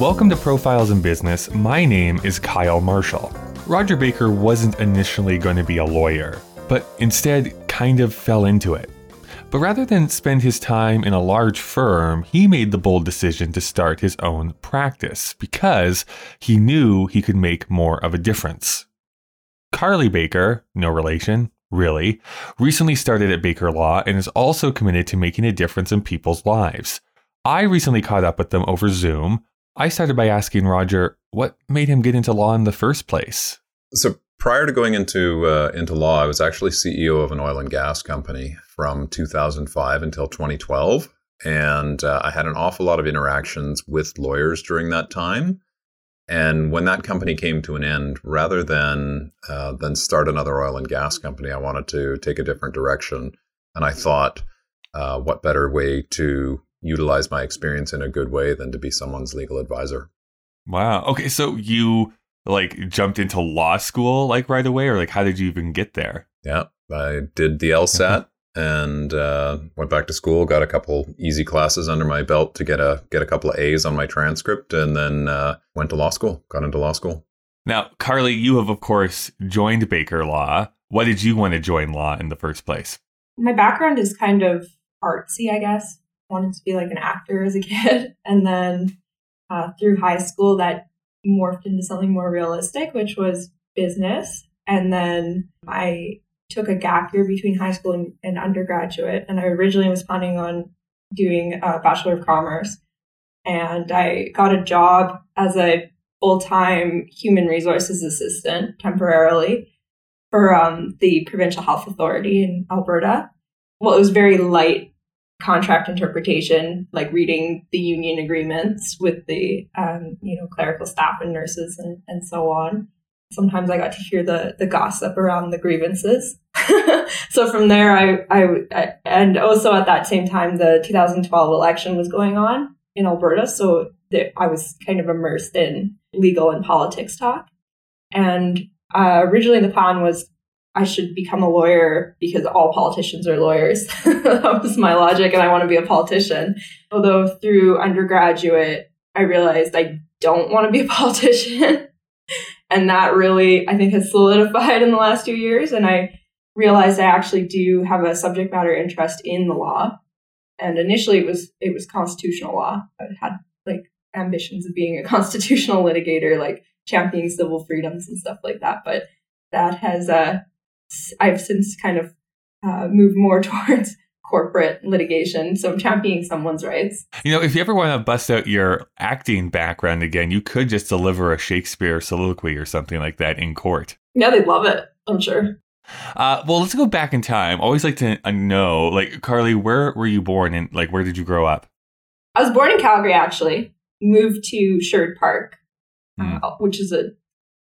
Welcome to Profiles in Business. My name is Kyle Marshall. Roger Baker wasn't initially going to be a lawyer, but instead kind of fell into it. But rather than spend his time in a large firm, he made the bold decision to start his own practice because he knew he could make more of a difference. Carly Baker, no relation, really, recently started at Baker Law and is also committed to making a difference in people's lives. I recently caught up with them over Zoom. I started by asking Roger what made him get into law in the first place. So prior to going into uh, into law, I was actually CEO of an oil and gas company from 2005 until 2012, and uh, I had an awful lot of interactions with lawyers during that time. And when that company came to an end, rather than uh, than start another oil and gas company, I wanted to take a different direction. And I thought, uh, what better way to utilize my experience in a good way than to be someone's legal advisor. Wow. Okay, so you like jumped into law school like right away, or like how did you even get there? Yeah, I did the LSAT and uh, went back to school. Got a couple easy classes under my belt to get a get a couple of A's on my transcript, and then uh, went to law school. Got into law school. Now, Carly, you have of course joined Baker Law. Why did you want to join law in the first place? My background is kind of artsy, I guess wanted to be like an actor as a kid. And then uh, through high school, that morphed into something more realistic, which was business. And then I took a gap year between high school and, and undergraduate. And I originally was planning on doing a Bachelor of Commerce. And I got a job as a full time human resources assistant temporarily for um, the Provincial Health Authority in Alberta. Well, it was very light contract interpretation, like reading the union agreements with the um, you know clerical staff and nurses and, and so on. Sometimes I got to hear the the gossip around the grievances. so from there, I, I and also at that same time, the 2012 election was going on in Alberta, so I was kind of immersed in legal and politics talk. And uh, originally, the plan was I should become a lawyer because all politicians are lawyers. that was my logic, and I want to be a politician. Although through undergraduate, I realized I don't want to be a politician. and that really, I think, has solidified in the last two years. And I realized I actually do have a subject matter interest in the law. And initially, it was it was constitutional law. I had like ambitions of being a constitutional litigator, like championing civil freedoms and stuff like that. But that has uh, I've since kind of uh, moved more towards corporate litigation. So I'm championing someone's rights. You know, if you ever want to bust out your acting background again, you could just deliver a Shakespeare soliloquy or something like that in court. Yeah, they'd love it. I'm sure. Uh, well, let's go back in time. Always like to uh, know, like Carly, where were you born and like where did you grow up? I was born in Calgary, actually. Moved to Sherwood Park, mm. uh, which is a,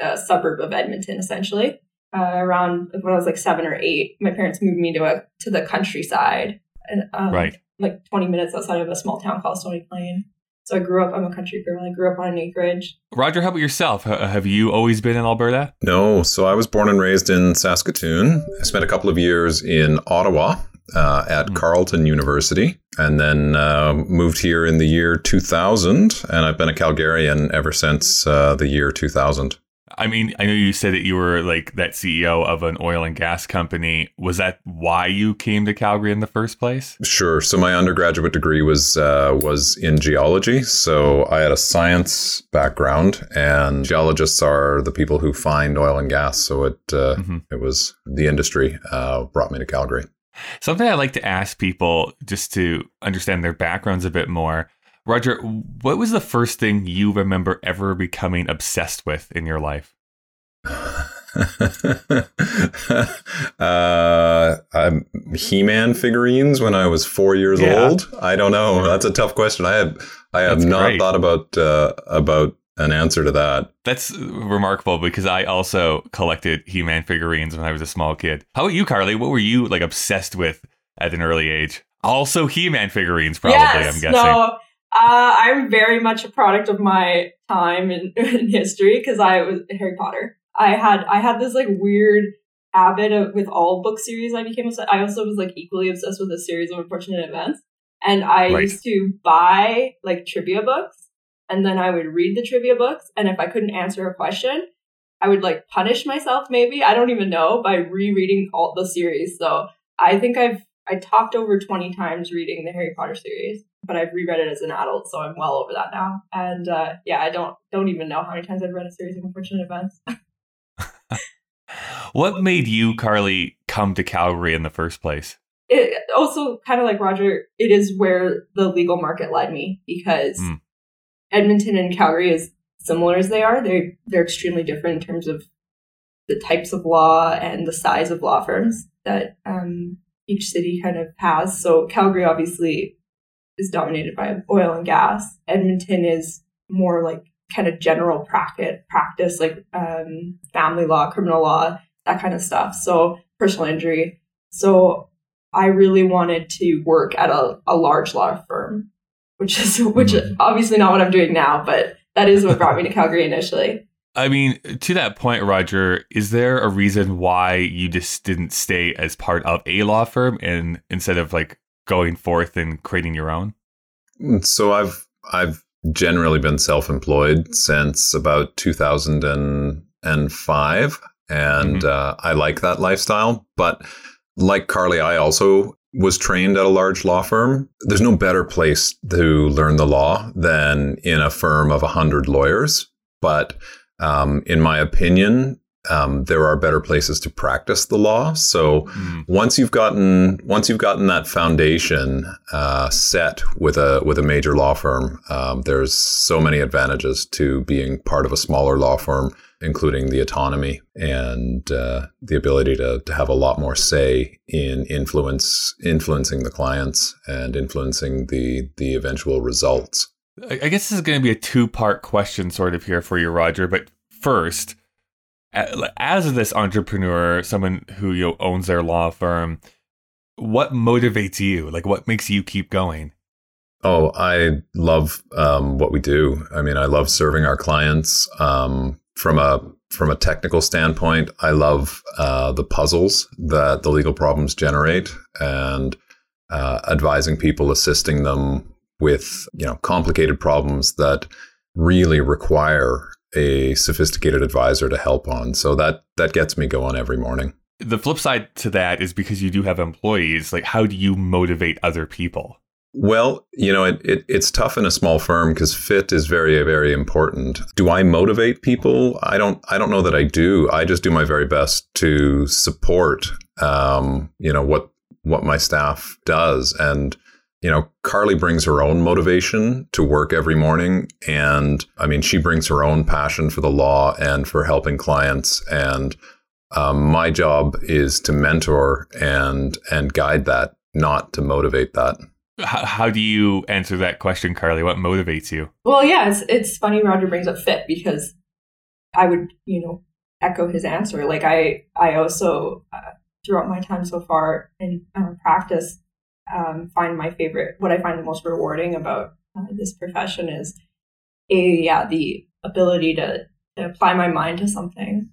a suburb of Edmonton, essentially uh, around when I was like seven or eight, my parents moved me to a to the countryside, and um, right, like twenty minutes outside of a small town called Stony Plain. So I grew up. I'm a country girl. I grew up on an acreage. Roger, how about yourself? have you always been in Alberta? No. So I was born and raised in Saskatoon. I spent a couple of years in Ottawa uh, at mm. Carleton University, and then uh, moved here in the year 2000. And I've been a Calgarian ever since uh, the year 2000. I mean, I know you said that you were like that CEO of an oil and gas company. Was that why you came to Calgary in the first place? Sure. So my undergraduate degree was uh, was in geology. So I had a science background, and geologists are the people who find oil and gas. So it uh, mm-hmm. it was the industry uh, brought me to Calgary. Something I like to ask people just to understand their backgrounds a bit more Roger, what was the first thing you remember ever becoming obsessed with in your life? uh, He-Man figurines when I was four years yeah. old. I don't know. That's a tough question. I have I have That's not great. thought about uh, about an answer to that. That's remarkable because I also collected He-Man figurines when I was a small kid. How about you, Carly? What were you like obsessed with at an early age? Also, He-Man figurines, probably. Yes, I'm guessing. No, uh, I'm very much a product of my time in, in history because I was Harry Potter. I had I had this like weird habit of with all book series I became obsessed. I also was like equally obsessed with a series of unfortunate events, and I right. used to buy like trivia books and then I would read the trivia books. And if I couldn't answer a question, I would like punish myself maybe. I don't even know by rereading all the series. So I think I've I talked over 20 times reading the Harry Potter series, but I've reread it as an adult, so I'm well over that now. And uh, yeah, I don't don't even know how many times I've read a series of unfortunate events. what made you, Carly, come to Calgary in the first place? It also kind of like Roger, it is where the legal market led me because mm. Edmonton and Calgary is similar as they are. They they're extremely different in terms of the types of law and the size of law firms that um, each city kind of has. So Calgary obviously is dominated by oil and gas. Edmonton is more like kind of general practice, practice like um, family law, criminal law, that kind of stuff. So personal injury. So I really wanted to work at a, a large law firm, which is which is mm-hmm. obviously not what I'm doing now, but that is what brought me to Calgary initially. I mean, to that point, Roger, is there a reason why you just didn't stay as part of a law firm and instead of like going forth and creating your own? So I've I've generally been self-employed since about 2005 and mm-hmm. uh, I like that lifestyle, but like Carly, I also was trained at a large law firm. There's no better place to learn the law than in a firm of 100 lawyers. But um, in my opinion, um, there are better places to practice the law. So mm. once you've gotten once you've gotten that foundation uh, set with a with a major law firm, um, there's so many advantages to being part of a smaller law firm including the autonomy and uh, the ability to, to have a lot more say in influence influencing the clients and influencing the the eventual results. I guess this is going to be a two part question, sort of here for you, Roger. But first, as this entrepreneur, someone who you know, owns their law firm, what motivates you? Like, what makes you keep going? Oh, I love um, what we do. I mean, I love serving our clients. Um, from a from a technical standpoint, I love uh, the puzzles that the legal problems generate and uh, advising people, assisting them with you know complicated problems that really require a sophisticated advisor to help on. So that that gets me going every morning. The flip side to that is because you do have employees, like how do you motivate other people? Well, you know, it, it, it's tough in a small firm because fit is very, very important. Do I motivate people? I don't. I don't know that I do. I just do my very best to support, um, you know, what what my staff does. And you know, Carly brings her own motivation to work every morning, and I mean, she brings her own passion for the law and for helping clients. And um, my job is to mentor and and guide that, not to motivate that. How, how do you answer that question, Carly? What motivates you? Well, yeah, it's, it's funny Roger brings up fit because I would, you know, echo his answer. Like I, I also uh, throughout my time so far in uh, practice, um, find my favorite. What I find the most rewarding about uh, this profession is a yeah the ability to, to apply my mind to something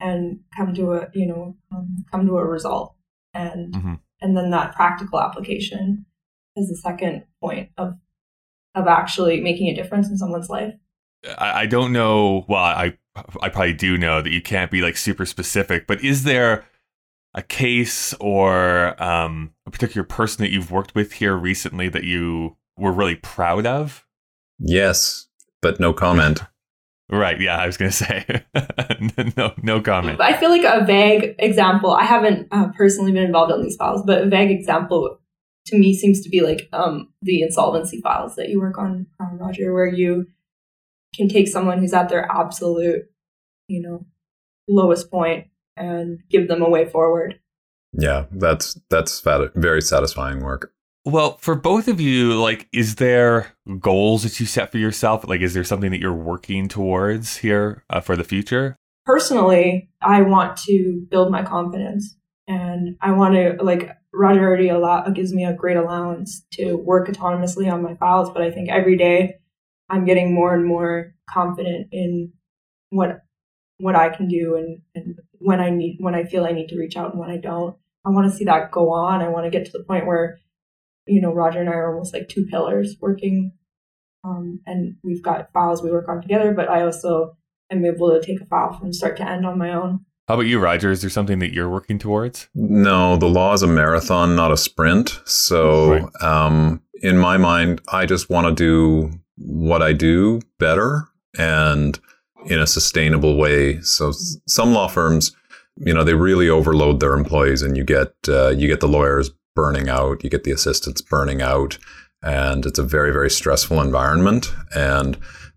and come to a you know um, come to a result and mm-hmm. and then that practical application is the second point of of actually making a difference in someone's life. I, I don't know. Well, I I probably do know that you can't be like super specific, but is there a case or um, a particular person that you've worked with here recently that you were really proud of? Yes, but no comment. right. Yeah, I was going to say no, no comment. I feel like a vague example. I haven't uh, personally been involved in these files, but a vague example to me seems to be like um, the insolvency files that you work on, um, Roger, where you can take someone who's at their absolute, you know, lowest point and give them a way forward. Yeah, that's that's very satisfying work. Well, for both of you, like, is there goals that you set for yourself? Like, is there something that you're working towards here uh, for the future? Personally, I want to build my confidence and I want to like Roger already allow, gives me a great allowance to work autonomously on my files, but I think every day I'm getting more and more confident in what what I can do and, and when I need when I feel I need to reach out and when I don't. I want to see that go on. I want to get to the point where, you know, Roger and I are almost like two pillars working Um, and we've got files we work on together, but I also am able to take a file from start to end on my own. How about you, Roger? Is there something that you're working towards? No, the law is a marathon, not a sprint. So, right. um, in my mind, I just want to do what I do better and in a sustainable way. So, some law firms, you know, they really overload their employees, and you get uh, you get the lawyers burning out, you get the assistants burning out, and it's a very very stressful environment and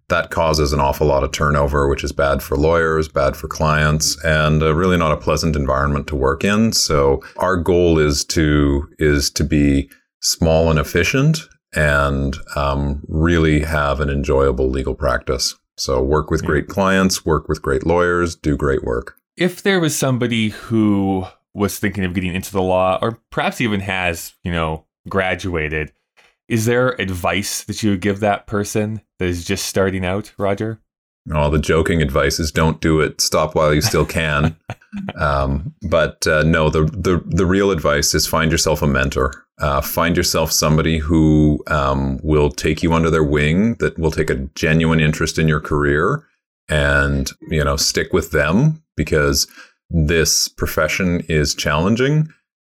that causes an awful lot of turnover, which is bad for lawyers, bad for clients, and uh, really not a pleasant environment to work in. So our goal is to is to be small and efficient, and um, really have an enjoyable legal practice. So work with great clients, work with great lawyers, do great work. If there was somebody who was thinking of getting into the law, or perhaps even has, you know, graduated is there advice that you would give that person that is just starting out, Roger? All the joking advice is don't do it. Stop while you still can. um, but uh, no, the, the the real advice is find yourself a mentor. Uh, find yourself somebody who um, will take you under their wing, that will take a genuine interest in your career, and you know stick with them because this profession is challenging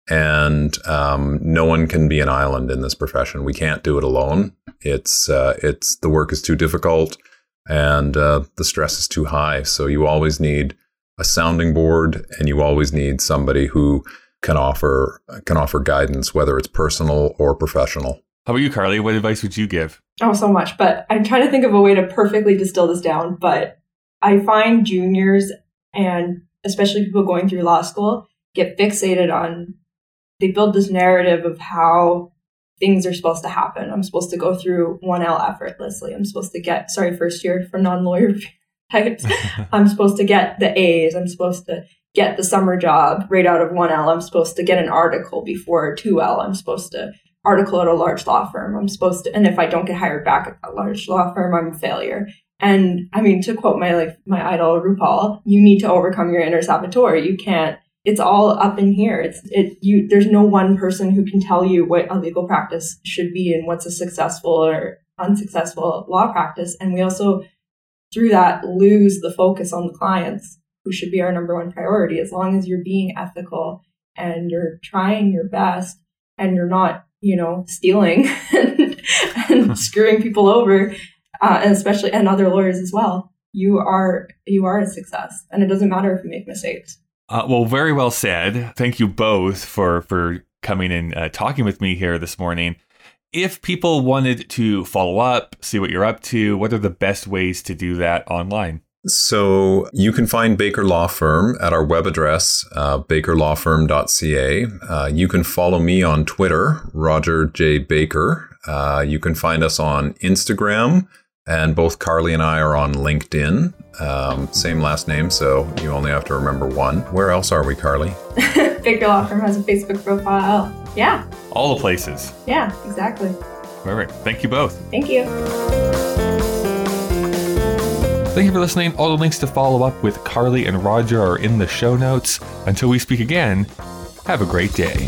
and um, no one can be an island in this profession. We can't do it alone. It's uh, it's the work is too difficult, and uh, the stress is too high. So you always need a sounding board, and you always need somebody who can offer can offer guidance, whether it's personal or professional. How about you, Carly? What advice would you give? Oh, so much. But I'm trying to think of a way to perfectly distill this down. But I find juniors and especially people going through law school get fixated on they build this narrative of how things are supposed to happen. I'm supposed to go through 1L effortlessly. I'm supposed to get, sorry, first year for non lawyer types. I'm supposed to get the A's. I'm supposed to get the summer job right out of 1L. I'm supposed to get an article before 2L. I'm supposed to article at a large law firm. I'm supposed to, and if I don't get hired back at that large law firm, I'm a failure. And I mean, to quote my like my idol RuPaul, you need to overcome your inner saboteur. You can't it's all up in here. It's it you there's no one person who can tell you what a legal practice should be and what's a successful or unsuccessful law practice. And we also through that lose the focus on the clients who should be our number one priority as long as you're being ethical and you're trying your best and you're not, you know, stealing and, and screwing people over, uh, and especially and other lawyers as well. You are you are a success, and it doesn't matter if you make mistakes. Uh, well, very well said. Thank you both for for coming and uh, talking with me here this morning. If people wanted to follow up, see what you're up to, what are the best ways to do that online? So you can find Baker Law Firm at our web address, uh, bakerlawfirm.ca. Uh, you can follow me on Twitter, Roger J. Baker. Uh, you can find us on Instagram and both Carly and I are on LinkedIn. Um, same last name, so you only have to remember one. Where else are we, Carly? Baker Law Firm has a Facebook profile. Yeah. All the places. Yeah, exactly. Perfect. Thank you both. Thank you. Thank you for listening. All the links to follow up with Carly and Roger are in the show notes. Until we speak again, have a great day.